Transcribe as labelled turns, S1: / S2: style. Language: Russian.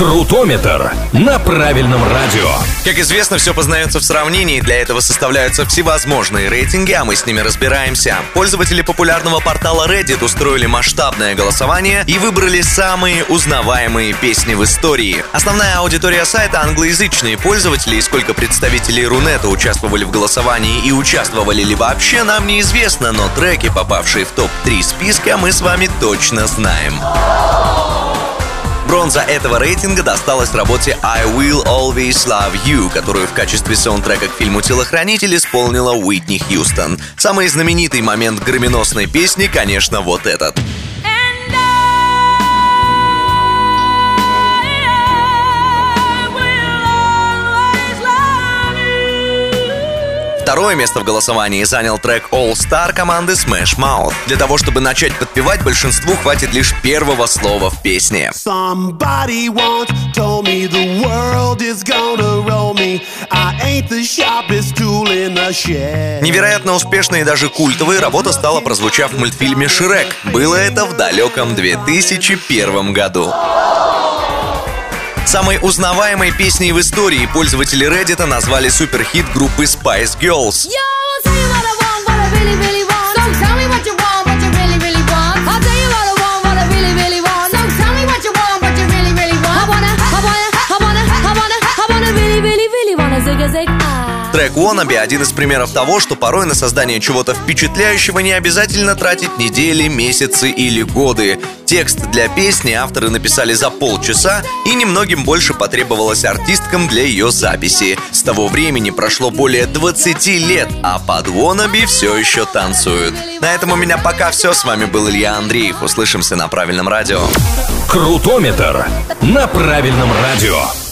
S1: Крутометр на правильном радио.
S2: Как известно, все познается в сравнении. Для этого составляются всевозможные рейтинги, а мы с ними разбираемся. Пользователи популярного портала Reddit устроили масштабное голосование и выбрали самые узнаваемые песни в истории. Основная аудитория сайта — англоязычные пользователи, и сколько представителей Рунета участвовали в голосовании и участвовали ли вообще, нам неизвестно, но треки, попавшие в топ-3 списка, мы с вами точно знаем. Бронза этого рейтинга досталась работе I Will Always Love You, которую в качестве саундтрека к фильму «Телохранитель» исполнила Уитни Хьюстон. Самый знаменитый момент громеносной песни, конечно, вот этот. Второе место в голосовании занял трек All Star команды Smash Mouth. Для того, чтобы начать подпевать, большинству хватит лишь первого слова в песне. Невероятно успешной и даже культовой работа стала, прозвучав в мультфильме «Шрек». Было это в далеком 2001 году. Самой узнаваемой песней в истории пользователи Reddit назвали суперхит группы Spice Girls. Трек Wannabe — один из примеров того, что порой на создание чего-то впечатляющего не обязательно тратить недели, месяцы или годы. Текст для песни авторы написали за полчаса, и немногим больше потребовалось артисткам для ее записи. С того времени прошло более 20 лет, а под Wannabe все еще танцуют. На этом у меня пока все. С вами был Илья Андреев. Услышимся на правильном радио.
S1: Крутометр на правильном радио.